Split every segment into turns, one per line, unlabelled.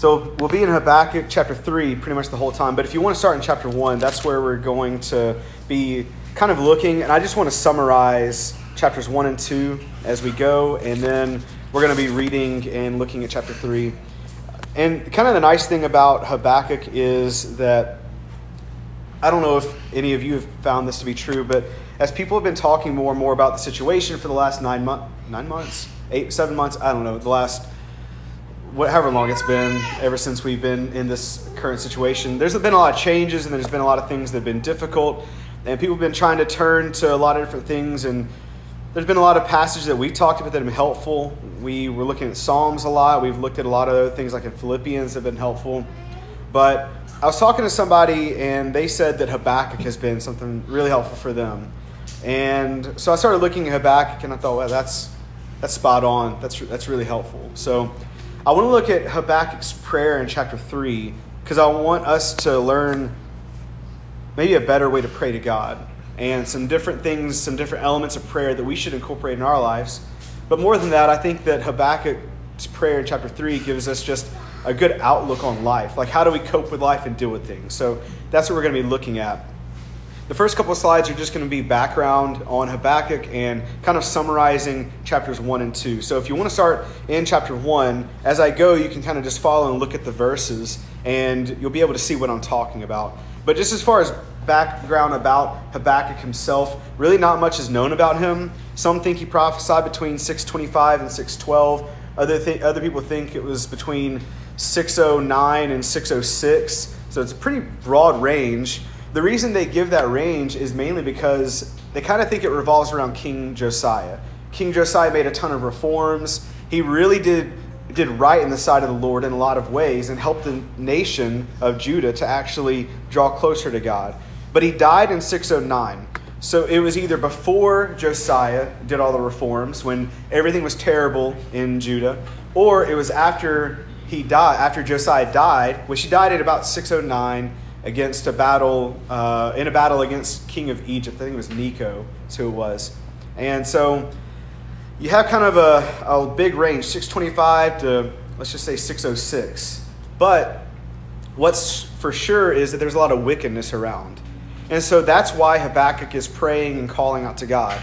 So we'll be in Habakkuk chapter 3 pretty much the whole time. But if you want to start in chapter 1, that's where we're going to be kind of looking. And I just want to summarize chapters 1 and 2 as we go. And then we're going to be reading and looking at chapter 3. And kind of the nice thing about Habakkuk is that I don't know if any of you have found this to be true, but as people have been talking more and more about the situation for the last nine, months, nine months, eight, seven months, I don't know, the last however long it's been ever since we've been in this current situation. There's been a lot of changes and there's been a lot of things that have been difficult, and people have been trying to turn to a lot of different things. And there's been a lot of passages that we've talked about that have been helpful. We were looking at Psalms a lot. We've looked at a lot of other things like in Philippians have been helpful. But I was talking to somebody and they said that Habakkuk has been something really helpful for them. And so I started looking at Habakkuk and I thought, well, that's that's spot on. That's that's really helpful. So I want to look at Habakkuk's prayer in chapter 3 because I want us to learn maybe a better way to pray to God and some different things, some different elements of prayer that we should incorporate in our lives. But more than that, I think that Habakkuk's prayer in chapter 3 gives us just a good outlook on life. Like, how do we cope with life and deal with things? So that's what we're going to be looking at. The first couple of slides are just going to be background on Habakkuk and kind of summarizing chapters 1 and 2. So if you want to start in chapter 1, as I go, you can kind of just follow and look at the verses, and you'll be able to see what I'm talking about. But just as far as background about Habakkuk himself, really not much is known about him. Some think he prophesied between 625 and 612. Other, th- other people think it was between 609 and 606. So it's a pretty broad range. The reason they give that range is mainly because they kind of think it revolves around King Josiah. King Josiah made a ton of reforms. He really did did right in the sight of the Lord in a lot of ways and helped the nation of Judah to actually draw closer to God. But he died in 609. So it was either before Josiah did all the reforms when everything was terrible in Judah, or it was after he died, after Josiah died, which he died at about 609 against a battle, uh, in a battle against king of Egypt. I think it was Necho, that's who it was. And so you have kind of a, a big range, 625 to, let's just say 606. But what's for sure is that there's a lot of wickedness around. And so that's why Habakkuk is praying and calling out to God.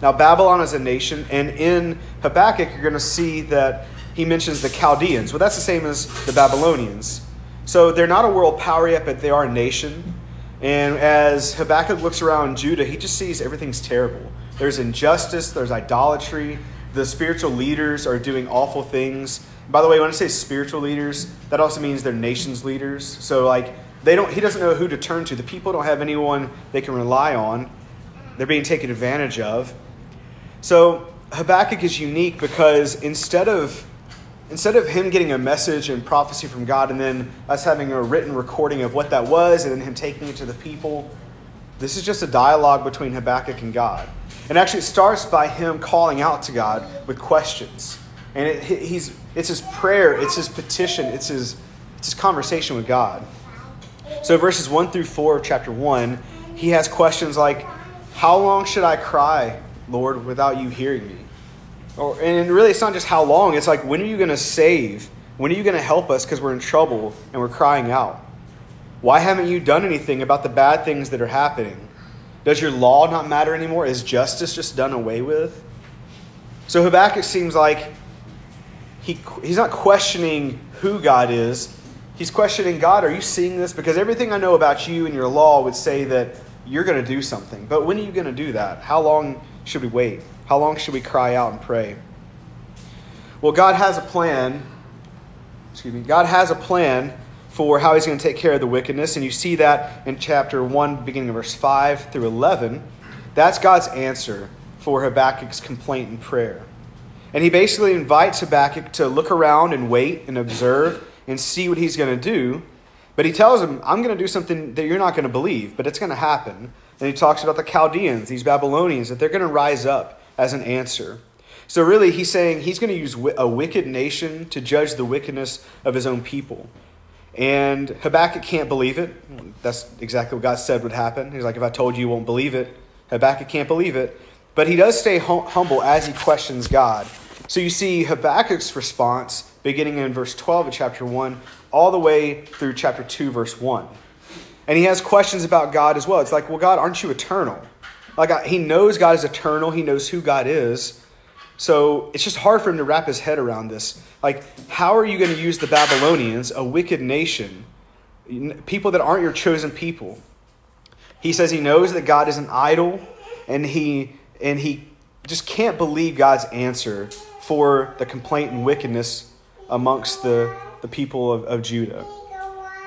Now, Babylon is a nation, and in Habakkuk, you're going to see that he mentions the Chaldeans. Well, that's the same as the Babylonians. So they're not a world power yet, but they are a nation. And as Habakkuk looks around Judah, he just sees everything's terrible. There's injustice, there's idolatry, the spiritual leaders are doing awful things. By the way, when I say spiritual leaders, that also means they're nations leaders. So like they don't he doesn't know who to turn to. The people don't have anyone they can rely on. They're being taken advantage of. So Habakkuk is unique because instead of instead of him getting a message and prophecy from God and then us having a written recording of what that was and then him taking it to the people, this is just a dialogue between Habakkuk and God. And actually, it starts by him calling out to God with questions. And it, he's, it's his prayer, it's his petition, it's his, it's his conversation with God. So, verses 1 through 4 of chapter 1, he has questions like, How long should I cry, Lord, without you hearing me? Or, and really, it's not just how long, it's like, when are you going to save? When are you going to help us because we're in trouble and we're crying out? Why haven't you done anything about the bad things that are happening? Does your law not matter anymore? Is justice just done away with? So Habakkuk seems like he, he's not questioning who God is. He's questioning God, are you seeing this? Because everything I know about you and your law would say that you're going to do something. But when are you going to do that? How long should we wait? How long should we cry out and pray? Well, God has a plan. Excuse me. God has a plan for how he's going to take care of the wickedness, and you see that in chapter 1, beginning of verse 5 through 11. That's God's answer for Habakkuk's complaint and prayer. And he basically invites Habakkuk to look around and wait and observe and see what he's going to do. But he tells him, I'm going to do something that you're not going to believe, but it's going to happen. And he talks about the Chaldeans, these Babylonians, that they're going to rise up as an answer. So, really, he's saying he's going to use a wicked nation to judge the wickedness of his own people. And Habakkuk can't believe it. That's exactly what God said would happen. He's like, if I told you, you won't believe it. Habakkuk can't believe it. But he does stay hum- humble as he questions God. So you see Habakkuk's response beginning in verse 12 of chapter 1 all the way through chapter 2, verse 1. And he has questions about God as well. It's like, well, God, aren't you eternal? Like, he knows God is eternal, he knows who God is. So it's just hard for him to wrap his head around this. Like, how are you going to use the Babylonians, a wicked nation, people that aren't your chosen people? He says he knows that God is an idol, and he and he just can't believe God's answer for the complaint and wickedness amongst the, the people of, of Judah.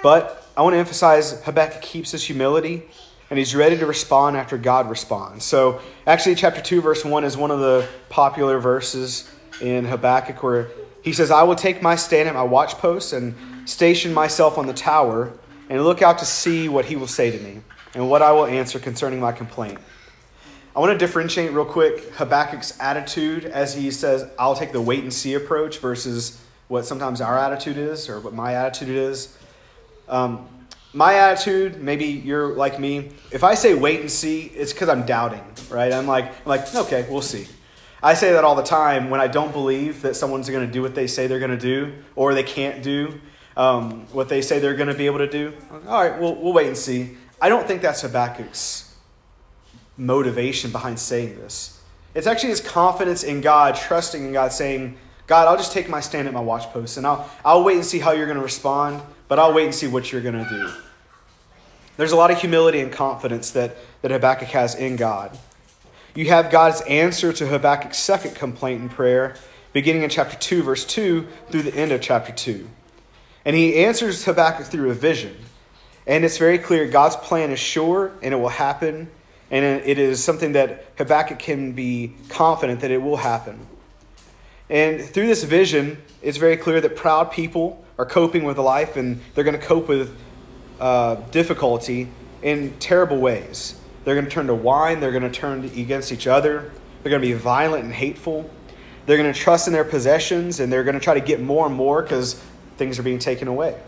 But I want to emphasize Habakkuk keeps his humility and he's ready to respond after God responds. So, actually, chapter 2, verse 1 is one of the popular verses in Habakkuk where he says, I will take my stand at my watchpost and station myself on the tower and look out to see what he will say to me and what I will answer concerning my complaint. I want to differentiate real quick Habakkuk's attitude as he says, I'll take the wait and see approach versus what sometimes our attitude is or what my attitude is. Um, my attitude, maybe you're like me, if I say wait and see, it's because I'm doubting, right? I'm like, I'm like, okay, we'll see. I say that all the time when I don't believe that someone's going to do what they say they're going to do, or they can't do um, what they say they're going to be able to do. All right, we'll, we'll wait and see. I don't think that's Habakkuk's motivation behind saying this. It's actually his confidence in God, trusting in God, saying, God, I'll just take my stand at my watch post, and I'll, I'll wait and see how you're going to respond but I'll wait and see what you're going to do. There's a lot of humility and confidence that, that Habakkuk has in God. You have God's answer to Habakkuk's second complaint in prayer, beginning in chapter 2, verse 2, through the end of chapter 2. And he answers Habakkuk through a vision. And it's very clear God's plan is sure and it will happen. And it is something that Habakkuk can be confident that it will happen. And through this vision, it's very clear that proud people are coping with life and they're going to cope with uh, difficulty in terrible ways. They're going to turn to wine, they're going to turn against each other, they're going to be violent and hateful. They're going to trust in their possessions and they're going to try to get more and more because things are being taken away.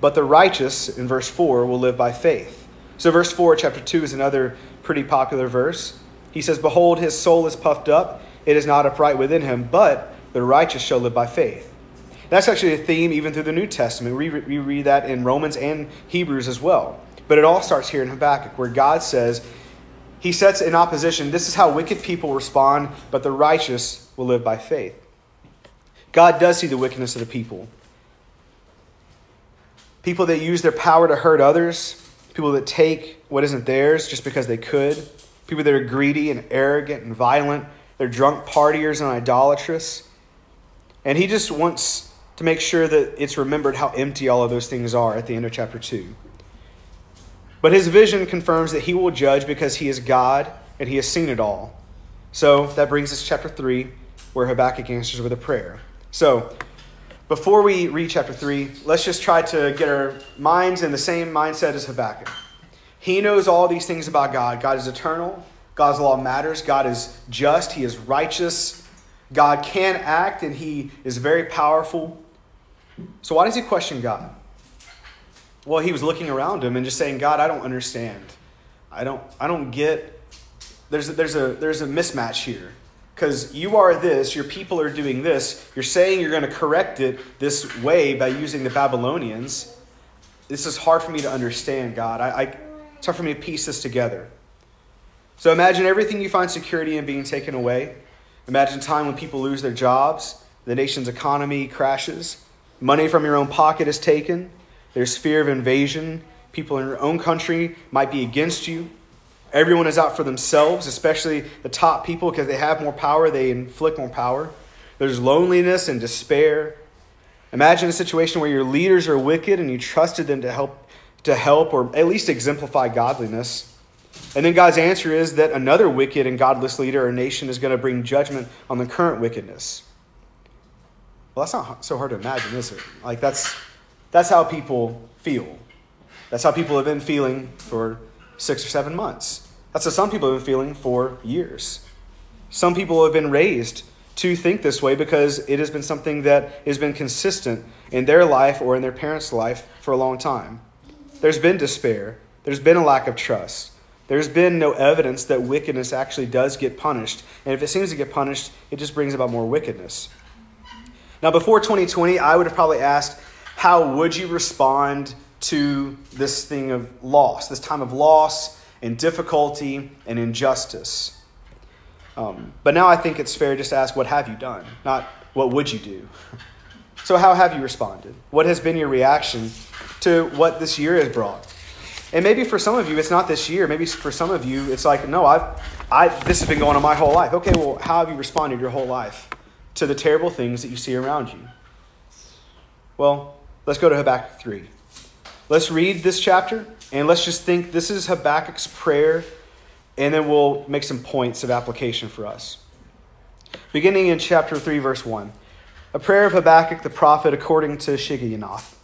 But the righteous, in verse 4, will live by faith. So, verse 4, chapter 2, is another pretty popular verse. He says, Behold, his soul is puffed up, it is not upright within him, but the righteous shall live by faith. That's actually a theme even through the New Testament. We, we read that in Romans and Hebrews as well. But it all starts here in Habakkuk, where God says, He sets in opposition, this is how wicked people respond, but the righteous will live by faith. God does see the wickedness of the people. People that use their power to hurt others, people that take what isn't theirs just because they could, people that are greedy and arrogant and violent, they're drunk partiers and idolatrous. And he just wants to make sure that it's remembered how empty all of those things are at the end of chapter 2. But his vision confirms that he will judge because he is God and he has seen it all. So that brings us to chapter 3, where Habakkuk answers with a prayer. So before we read chapter 3, let's just try to get our minds in the same mindset as Habakkuk. He knows all these things about God. God is eternal, God's law matters, God is just, He is righteous, God can act, and He is very powerful. So, why does he question God? Well, he was looking around him and just saying, God, I don't understand. I don't, I don't get. There's a, there's, a, there's a mismatch here. Because you are this, your people are doing this. You're saying you're going to correct it this way by using the Babylonians. This is hard for me to understand, God. I, I, it's hard for me to piece this together. So imagine everything you find security in being taken away. Imagine time when people lose their jobs, the nation's economy crashes. Money from your own pocket is taken. There's fear of invasion. People in your own country might be against you. Everyone is out for themselves, especially the top people, because they have more power, they inflict more power. There's loneliness and despair. Imagine a situation where your leaders are wicked and you trusted them to help to help or at least exemplify godliness. And then God's answer is that another wicked and godless leader or nation is going to bring judgment on the current wickedness. Well, that's not so hard to imagine, is it? Like, that's, that's how people feel. That's how people have been feeling for six or seven months. That's how some people have been feeling for years. Some people have been raised to think this way because it has been something that has been consistent in their life or in their parents' life for a long time. There's been despair, there's been a lack of trust. There's been no evidence that wickedness actually does get punished. And if it seems to get punished, it just brings about more wickedness. Now, before 2020, I would have probably asked, how would you respond to this thing of loss, this time of loss and difficulty and injustice? Um, but now I think it's fair just to ask, what have you done? Not what would you do? So, how have you responded? What has been your reaction to what this year has brought? And maybe for some of you, it's not this year. Maybe for some of you, it's like, no, I've, I, this has been going on my whole life. Okay, well, how have you responded your whole life to the terrible things that you see around you? Well, let's go to Habakkuk 3. Let's read this chapter and let's just think this is Habakkuk's prayer, and then we'll make some points of application for us. Beginning in chapter 3, verse 1. A prayer of Habakkuk the prophet according to Shigionoth.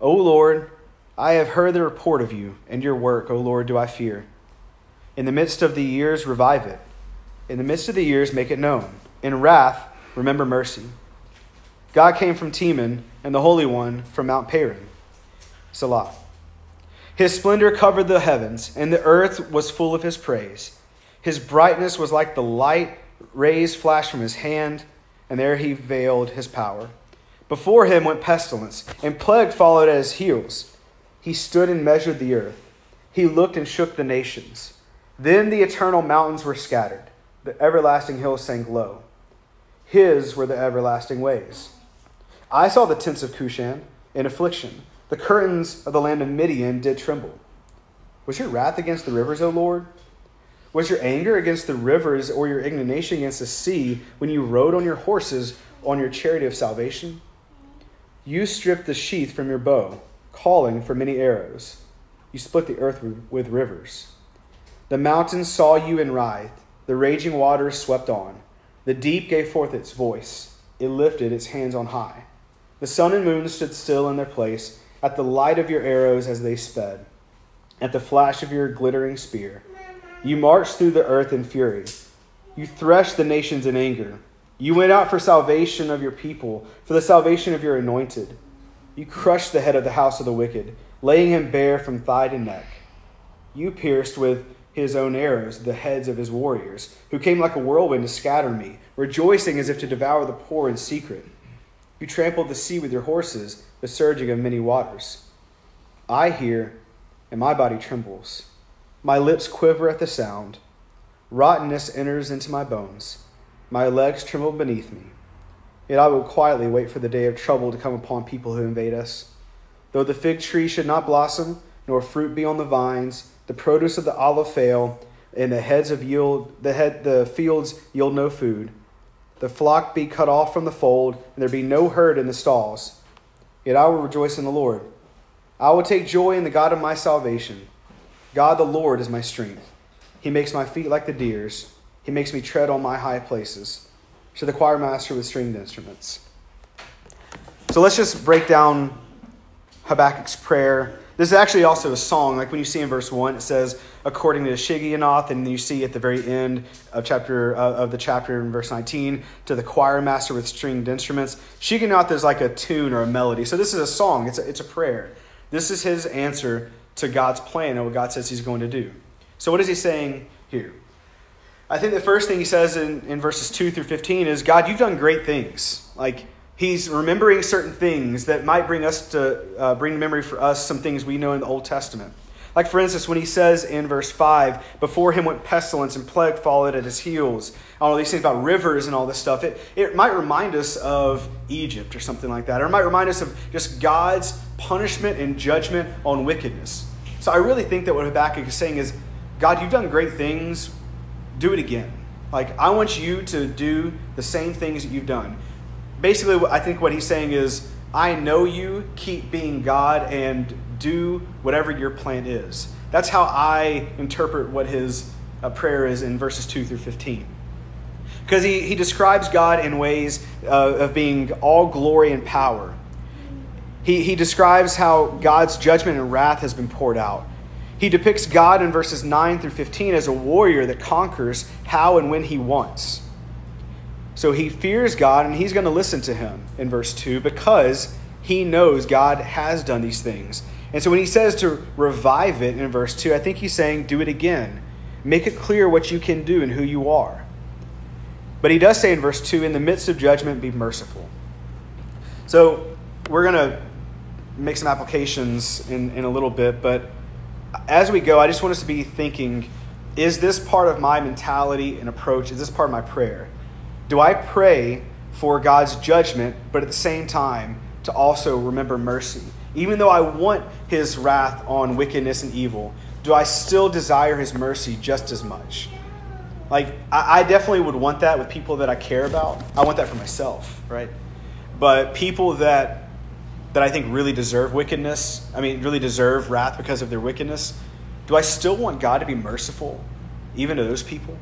O Lord, I have heard the report of you, and your work, O Lord, do I fear. In the midst of the years, revive it. In the midst of the years, make it known. In wrath, remember mercy. God came from Teman, and the Holy One from Mount Paran. Selah. His splendor covered the heavens, and the earth was full of his praise. His brightness was like the light rays flashed from his hand, and there he veiled his power. Before him went pestilence, and plague followed at his heels. He stood and measured the earth. He looked and shook the nations. Then the eternal mountains were scattered, the everlasting hills sank low. His were the everlasting ways. I saw the tents of Cushan in affliction. The curtains of the land of Midian did tremble. Was your wrath against the rivers, O Lord? Was your anger against the rivers or your indignation against the sea when you rode on your horses on your chariot of salvation? You stripped the sheath from your bow, calling for many arrows. You split the earth with rivers. The mountains saw you and writhed. The raging waters swept on. The deep gave forth its voice. It lifted its hands on high. The sun and moon stood still in their place at the light of your arrows as they sped, at the flash of your glittering spear. You marched through the earth in fury. You threshed the nations in anger. You went out for salvation of your people, for the salvation of your anointed. You crushed the head of the house of the wicked, laying him bare from thigh to neck. You pierced with his own arrows the heads of his warriors, who came like a whirlwind to scatter me, rejoicing as if to devour the poor in secret. You trampled the sea with your horses, the surging of many waters. I hear, and my body trembles. My lips quiver at the sound. Rottenness enters into my bones. My legs tremble beneath me. Yet I will quietly wait for the day of trouble to come upon people who invade us. Though the fig tree should not blossom, nor fruit be on the vines, the produce of the olive fail, and the heads of yield the head the fields yield no food, the flock be cut off from the fold, and there be no herd in the stalls. Yet I will rejoice in the Lord. I will take joy in the God of my salvation. God the Lord is my strength. He makes my feet like the deer's. He makes me tread on my high places. To the choir master with stringed instruments. So let's just break down Habakkuk's prayer. This is actually also a song. Like when you see in verse 1, it says, according to Shigionoth, and you see at the very end of chapter uh, of the chapter in verse 19, to the choir master with stringed instruments. Shigionoth is like a tune or a melody. So this is a song, it's a, it's a prayer. This is his answer to God's plan and what God says he's going to do. So, what is he saying here? I think the first thing he says in, in verses 2 through 15 is God, you've done great things. Like, he's remembering certain things that might bring us to uh, bring to memory for us some things we know in the Old Testament. Like, for instance, when he says in verse 5, before him went pestilence and plague followed at his heels, all these things about rivers and all this stuff, it, it might remind us of Egypt or something like that. Or it might remind us of just God's punishment and judgment on wickedness. So I really think that what Habakkuk is saying is, God, you've done great things. Do it again. Like, I want you to do the same things that you've done. Basically, I think what he's saying is, I know you, keep being God, and do whatever your plan is. That's how I interpret what his uh, prayer is in verses 2 through 15. Because he, he describes God in ways uh, of being all glory and power. He, he describes how God's judgment and wrath has been poured out. He depicts God in verses 9 through 15 as a warrior that conquers how and when he wants. So he fears God and he's going to listen to him in verse 2 because he knows God has done these things. And so when he says to revive it in verse 2, I think he's saying, do it again. Make it clear what you can do and who you are. But he does say in verse 2, in the midst of judgment, be merciful. So we're going to make some applications in, in a little bit, but as we go, I just want us to be thinking is this part of my mentality and approach? Is this part of my prayer? Do I pray for God's judgment, but at the same time to also remember mercy? Even though I want his wrath on wickedness and evil, do I still desire his mercy just as much? Like, I, definitely would want that with people that I care about. I want that for myself, right? But people that that I think really deserve wickedness, I mean, really deserve wrath because of their wickedness, do I still want God to be merciful even to those people?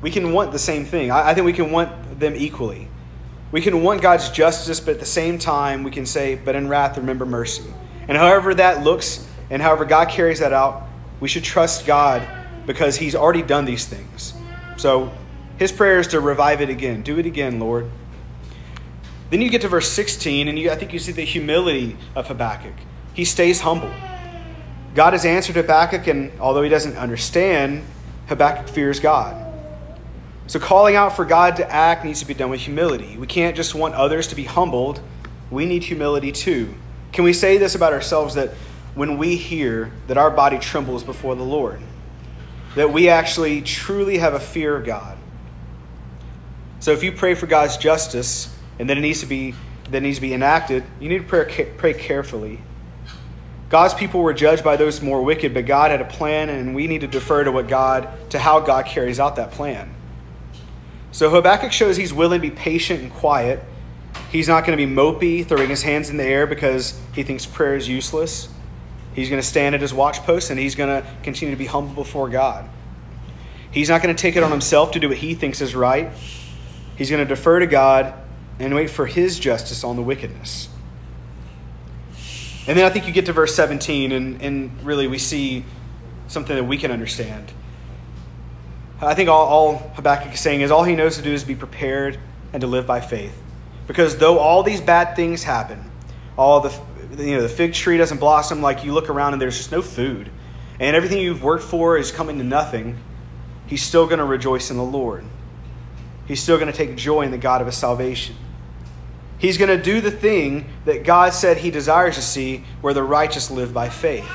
We can want the same thing. I, I think we can want them equally. We can want God's justice, but at the same time, we can say, but in wrath, remember mercy. And however that looks, and however God carries that out, we should trust God because He's already done these things. So His prayer is to revive it again. Do it again, Lord. Then you get to verse 16, and you, I think you see the humility of Habakkuk. He stays humble. God has answered Habakkuk, and although he doesn't understand, Habakkuk fears God. So calling out for God to act needs to be done with humility. We can't just want others to be humbled, we need humility too. Can we say this about ourselves that when we hear that our body trembles before the Lord, that we actually truly have a fear of God? So if you pray for God's justice, and that it needs to be that needs to be enacted, you need to pray, pray carefully. God's people were judged by those more wicked, but God had a plan, and we need to defer to what God to how God carries out that plan. So Habakkuk shows he's willing to be patient and quiet. He's not going to be mopey, throwing his hands in the air because he thinks prayer is useless. He's going to stand at his watch post and he's going to continue to be humble before God. He's not going to take it on himself to do what he thinks is right. He's going to defer to God and wait for his justice on the wickedness. And then I think you get to verse 17, and, and really we see something that we can understand. I think all, all Habakkuk is saying is all he knows to do is be prepared and to live by faith. Because though all these bad things happen, all the you know the fig tree doesn't blossom, like you look around and there's just no food, and everything you've worked for is coming to nothing, he's still going to rejoice in the Lord. He's still going to take joy in the God of his salvation. He's going to do the thing that God said he desires to see, where the righteous live by faith.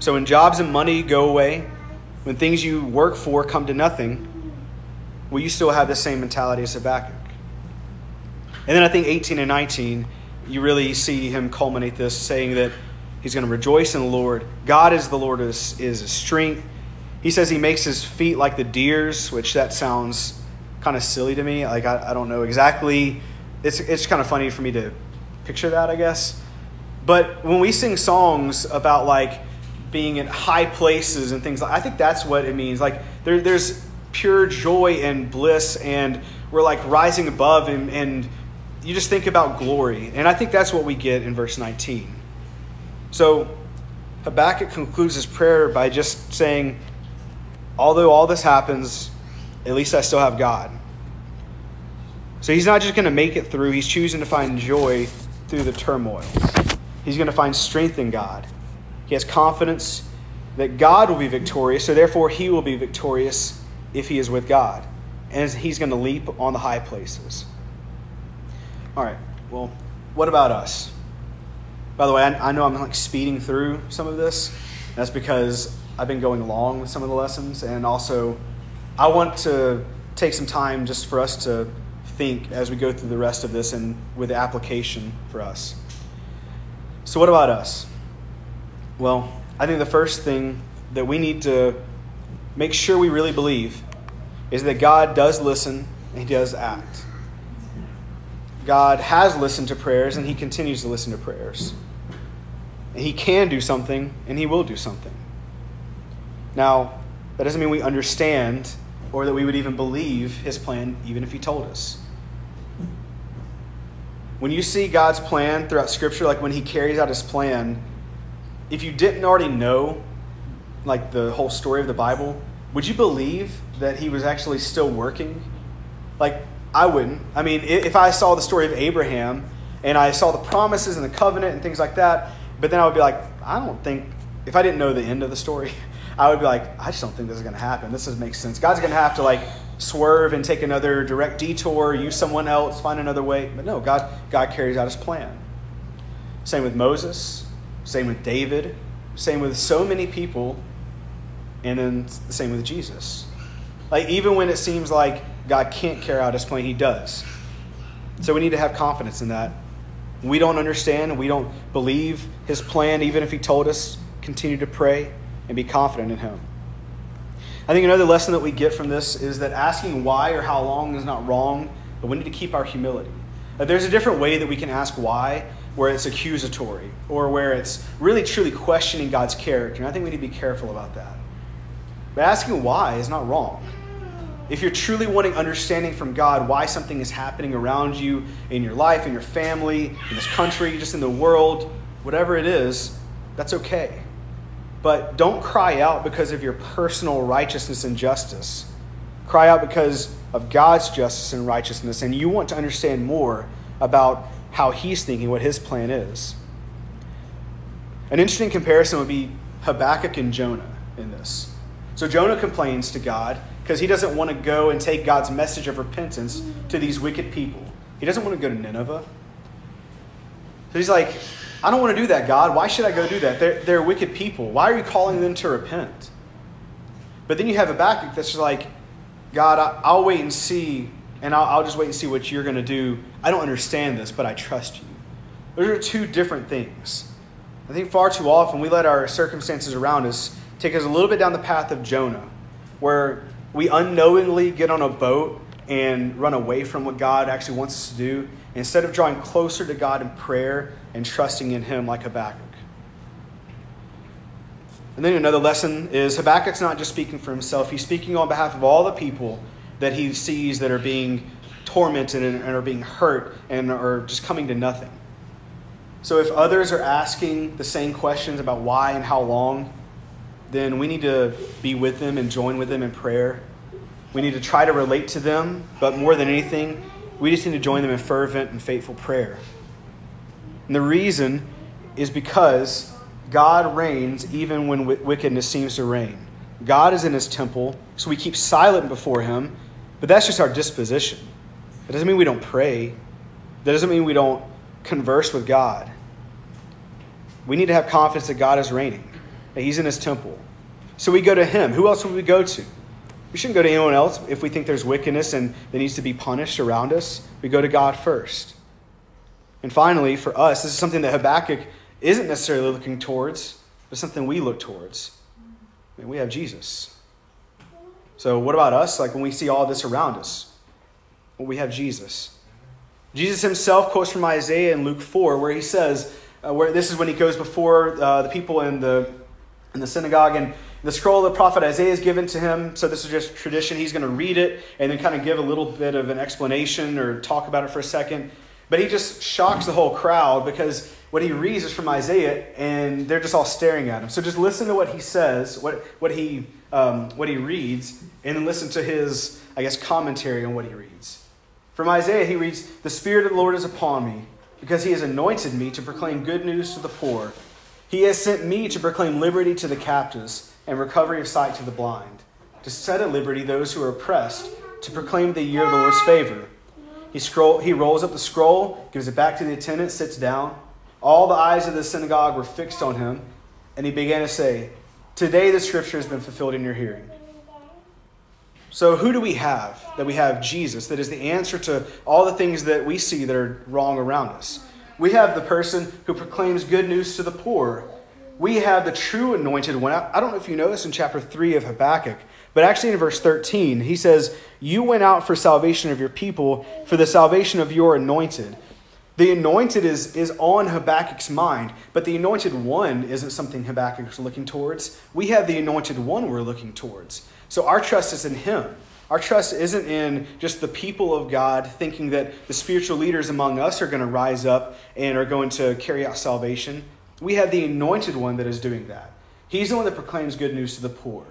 So when jobs and money go away, when things you work for come to nothing, will you still have the same mentality as Habakkuk? And then I think 18 and 19, you really see him culminate this, saying that he's going to rejoice in the Lord. God is the Lord is, is his strength. He says he makes his feet like the deer's, which that sounds kind of silly to me. Like I, I don't know exactly it's it's kind of funny for me to picture that, I guess. But when we sing songs about like being in high places and things, like I think that's what it means. Like there, there's pure joy and bliss, and we're like rising above, and, and you just think about glory. And I think that's what we get in verse 19. So Habakkuk concludes his prayer by just saying, Although all this happens, at least I still have God. So he's not just going to make it through, he's choosing to find joy through the turmoil. He's going to find strength in God. He has confidence that God will be victorious, so therefore he will be victorious if he is with God. And he's going to leap on the high places. All right, well, what about us? By the way, I, I know I'm like speeding through some of this. That's because I've been going along with some of the lessons, and also I want to take some time just for us to think as we go through the rest of this and with application for us. So, what about us? Well, I think the first thing that we need to make sure we really believe is that God does listen and He does act. God has listened to prayers and He continues to listen to prayers. And He can do something and He will do something. Now, that doesn't mean we understand or that we would even believe His plan, even if He told us. When you see God's plan throughout Scripture, like when He carries out His plan, if you didn't already know, like the whole story of the Bible, would you believe that He was actually still working? Like, I wouldn't. I mean, if I saw the story of Abraham, and I saw the promises and the covenant and things like that. But then I would be like, I don't think, if I didn't know the end of the story, I would be like, I just don't think this is going to happen. This doesn't make sense. God's going to have to like swerve and take another direct detour, use someone else, find another way. But no, God, God carries out his plan. Same with Moses, same with David, same with so many people, and then the same with Jesus. Like, even when it seems like God can't carry out his plan, he does. So we need to have confidence in that. We don't understand, we don't believe his plan, even if he told us, continue to pray and be confident in him. I think another lesson that we get from this is that asking why or how long is not wrong, but we need to keep our humility. There's a different way that we can ask why, where it's accusatory or where it's really truly questioning God's character. And I think we need to be careful about that. But asking why is not wrong. If you're truly wanting understanding from God why something is happening around you in your life, in your family, in this country, just in the world, whatever it is, that's okay. But don't cry out because of your personal righteousness and justice. Cry out because of God's justice and righteousness, and you want to understand more about how He's thinking, what His plan is. An interesting comparison would be Habakkuk and Jonah in this. So Jonah complains to God because he doesn't want to go and take God's message of repentance to these wicked people. He doesn't want to go to Nineveh. So he's like, I don't want to do that, God. Why should I go do that? They're, they're wicked people. Why are you calling them to repent? But then you have Habakkuk that's just like, God, I, will wait and see, and I'll, I'll just wait and see what you're going to do. I don't understand this, but I trust you. Those are two different things. I think far too often we let our circumstances around us take us a little bit down the path of Jonah, where we unknowingly get on a boat and run away from what God actually wants us to do instead of drawing closer to God in prayer and trusting in Him like Habakkuk. And then another lesson is Habakkuk's not just speaking for himself, he's speaking on behalf of all the people that he sees that are being tormented and are being hurt and are just coming to nothing. So if others are asking the same questions about why and how long, then we need to be with them and join with them in prayer. We need to try to relate to them, but more than anything, we just need to join them in fervent and faithful prayer. And the reason is because God reigns even when wickedness seems to reign. God is in his temple, so we keep silent before him, but that's just our disposition. That doesn't mean we don't pray, that doesn't mean we don't converse with God. We need to have confidence that God is reigning, that he's in his temple. So we go to him. Who else would we go to? We shouldn't go to anyone else if we think there's wickedness and that needs to be punished around us. We go to God first. And finally, for us, this is something that Habakkuk isn't necessarily looking towards, but something we look towards. I mean, we have Jesus. So, what about us? Like when we see all this around us, well, we have Jesus. Jesus himself quotes from Isaiah in Luke 4, where he says, uh, where this is when he goes before uh, the people in the, in the synagogue, and the scroll of the prophet Isaiah is given to him. So, this is just tradition. He's going to read it and then kind of give a little bit of an explanation or talk about it for a second. But he just shocks the whole crowd because what he reads is from Isaiah, and they're just all staring at him. So just listen to what he says, what, what, he, um, what he reads, and then listen to his, I guess, commentary on what he reads. From Isaiah, he reads, The Spirit of the Lord is upon me, because he has anointed me to proclaim good news to the poor. He has sent me to proclaim liberty to the captives and recovery of sight to the blind, to set at liberty those who are oppressed, to proclaim the year of the Lord's favor. He, scroll, he rolls up the scroll, gives it back to the attendant, sits down. All the eyes of the synagogue were fixed on him, and he began to say, Today the scripture has been fulfilled in your hearing. So, who do we have? That we have Jesus, that is the answer to all the things that we see that are wrong around us. We have the person who proclaims good news to the poor. We have the true anointed one. I don't know if you know this in chapter 3 of Habakkuk, but actually in verse 13, he says, You went out for salvation of your people, for the salvation of your anointed. The anointed is, is on Habakkuk's mind, but the anointed one isn't something Habakkuk's looking towards. We have the anointed one we're looking towards. So our trust is in him. Our trust isn't in just the people of God thinking that the spiritual leaders among us are going to rise up and are going to carry out salvation. We have the anointed one that is doing that. He's the one that proclaims good news to the poor.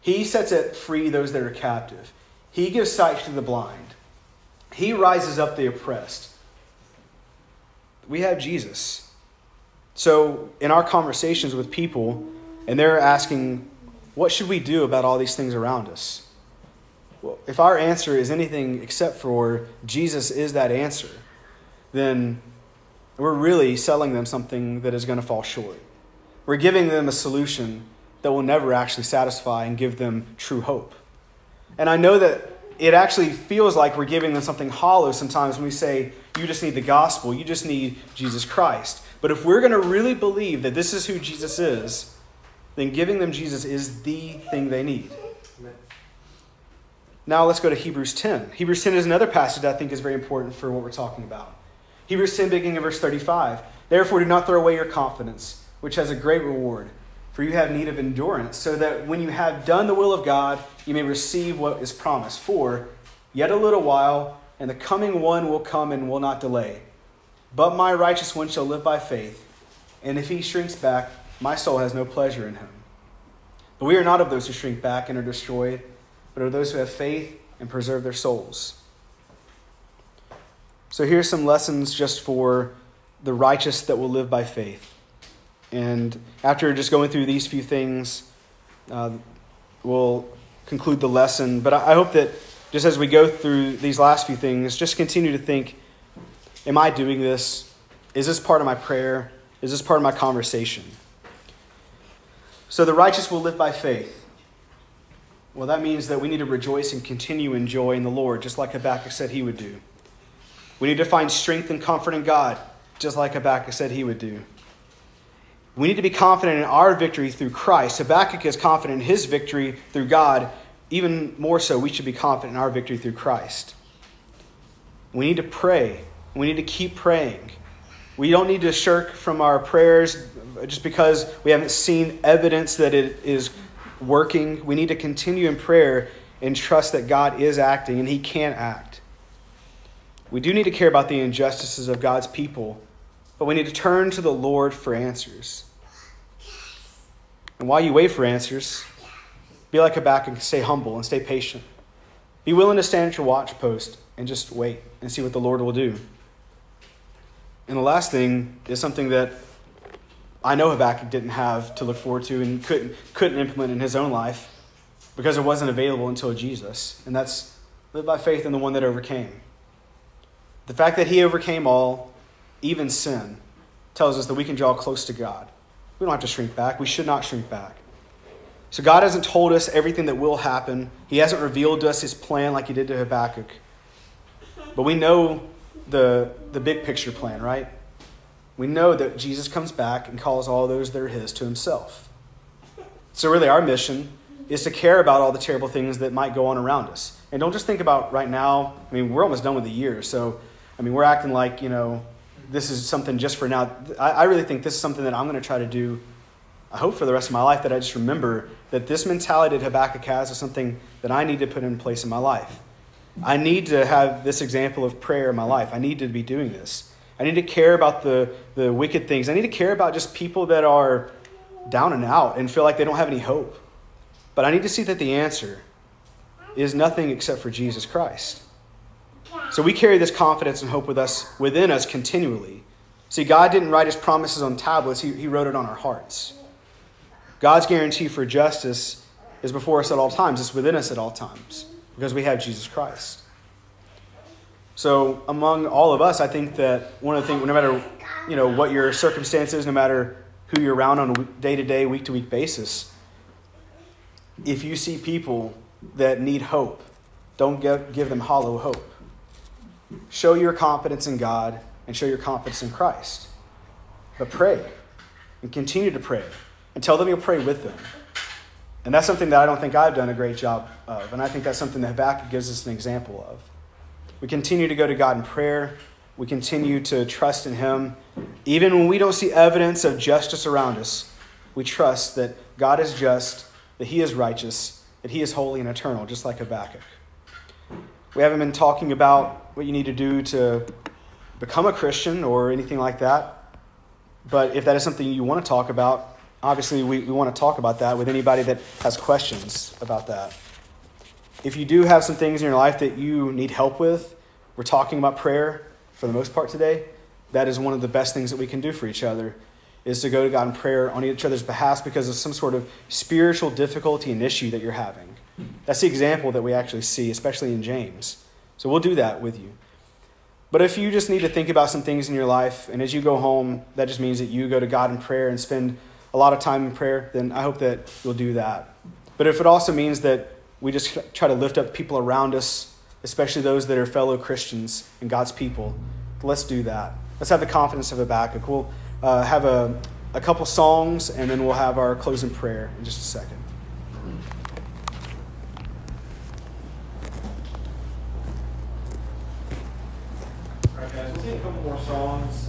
He sets it free those that are captive. He gives sight to the blind. He rises up the oppressed. We have Jesus. So, in our conversations with people, and they're asking, what should we do about all these things around us? Well, if our answer is anything except for Jesus is that answer, then we're really selling them something that is going to fall short. We're giving them a solution that will never actually satisfy and give them true hope. And I know that it actually feels like we're giving them something hollow sometimes when we say, you just need the gospel, you just need Jesus Christ. But if we're going to really believe that this is who Jesus is, then giving them Jesus is the thing they need. Now let's go to Hebrews 10. Hebrews 10 is another passage that I think is very important for what we're talking about. Hebrews 10, beginning in verse 35. Therefore, do not throw away your confidence, which has a great reward, for you have need of endurance, so that when you have done the will of God, you may receive what is promised. For yet a little while, and the coming one will come and will not delay. But my righteous one shall live by faith, and if he shrinks back, my soul has no pleasure in him. But we are not of those who shrink back and are destroyed, but of those who have faith and preserve their souls. So here's some lessons just for the righteous that will live by faith. And after just going through these few things, uh, we'll conclude the lesson. But I hope that just as we go through these last few things, just continue to think Am I doing this? Is this part of my prayer? Is this part of my conversation? So the righteous will live by faith. Well, that means that we need to rejoice and continue in joy in the Lord, just like Habakkuk said he would do. We need to find strength and comfort in God, just like Habakkuk said he would do. We need to be confident in our victory through Christ. Habakkuk is confident in his victory through God. Even more so, we should be confident in our victory through Christ. We need to pray. We need to keep praying. We don't need to shirk from our prayers just because we haven't seen evidence that it is working. We need to continue in prayer and trust that God is acting and He can act. We do need to care about the injustices of God's people, but we need to turn to the Lord for answers. And while you wait for answers, be like Habakkuk and stay humble and stay patient. Be willing to stand at your watch post and just wait and see what the Lord will do. And the last thing is something that I know Habakkuk didn't have to look forward to and couldn't, couldn't implement in his own life because it wasn't available until Jesus. And that's live by faith in the one that overcame. The fact that he overcame all, even sin, tells us that we can draw close to God. We don't have to shrink back. We should not shrink back. So God hasn't told us everything that will happen. He hasn't revealed to us his plan like he did to Habakkuk. But we know the, the big picture plan, right? We know that Jesus comes back and calls all those that are his to himself. So, really, our mission is to care about all the terrible things that might go on around us. And don't just think about right now. I mean, we're almost done with the year. So, I mean, we're acting like, you know, this is something just for now. I, I really think this is something that I'm going to try to do, I hope, for the rest of my life, that I just remember that this mentality that Habakkuk has is something that I need to put in place in my life. I need to have this example of prayer in my life. I need to be doing this. I need to care about the, the wicked things. I need to care about just people that are down and out and feel like they don't have any hope. But I need to see that the answer is nothing except for Jesus Christ. So we carry this confidence and hope with us within us continually. See, God didn't write his promises on tablets, he, he wrote it on our hearts. God's guarantee for justice is before us at all times, it's within us at all times, because we have Jesus Christ. So, among all of us, I think that one of the things, no matter you know what your circumstances, no matter who you're around on a day to day, week to week basis, if you see people that need hope, don't give, give them hollow hope. Show your confidence in God and show your confidence in Christ. But pray and continue to pray and tell them you'll pray with them. And that's something that I don't think I've done a great job of. And I think that's something that Habakkuk gives us an example of. We continue to go to God in prayer. We continue to trust in Him. Even when we don't see evidence of justice around us, we trust that God is just, that He is righteous, that He is holy and eternal, just like Habakkuk. We haven't been talking about what you need to do to become a Christian or anything like that. But if that is something you want to talk about, obviously we, we want to talk about that with anybody that has questions about that. If you do have some things in your life that you need help with, we're talking about prayer for the most part today. that is one of the best things that we can do for each other is to go to God in prayer on each other's behalf because of some sort of spiritual difficulty and issue that you're having. That's the example that we actually see, especially in James. So we'll do that with you. But if you just need to think about some things in your life, and as you go home, that just means that you go to God in prayer and spend a lot of time in prayer, then I hope that you'll do that. But if it also means that we just try to lift up people around us, especially those that are fellow Christians and God's people, let's do that. Let's have the confidence of Habakkuk. We'll uh, have a, a couple songs, and then we'll have our closing prayer in just a second.
All right, guys, we'll sing a couple more songs.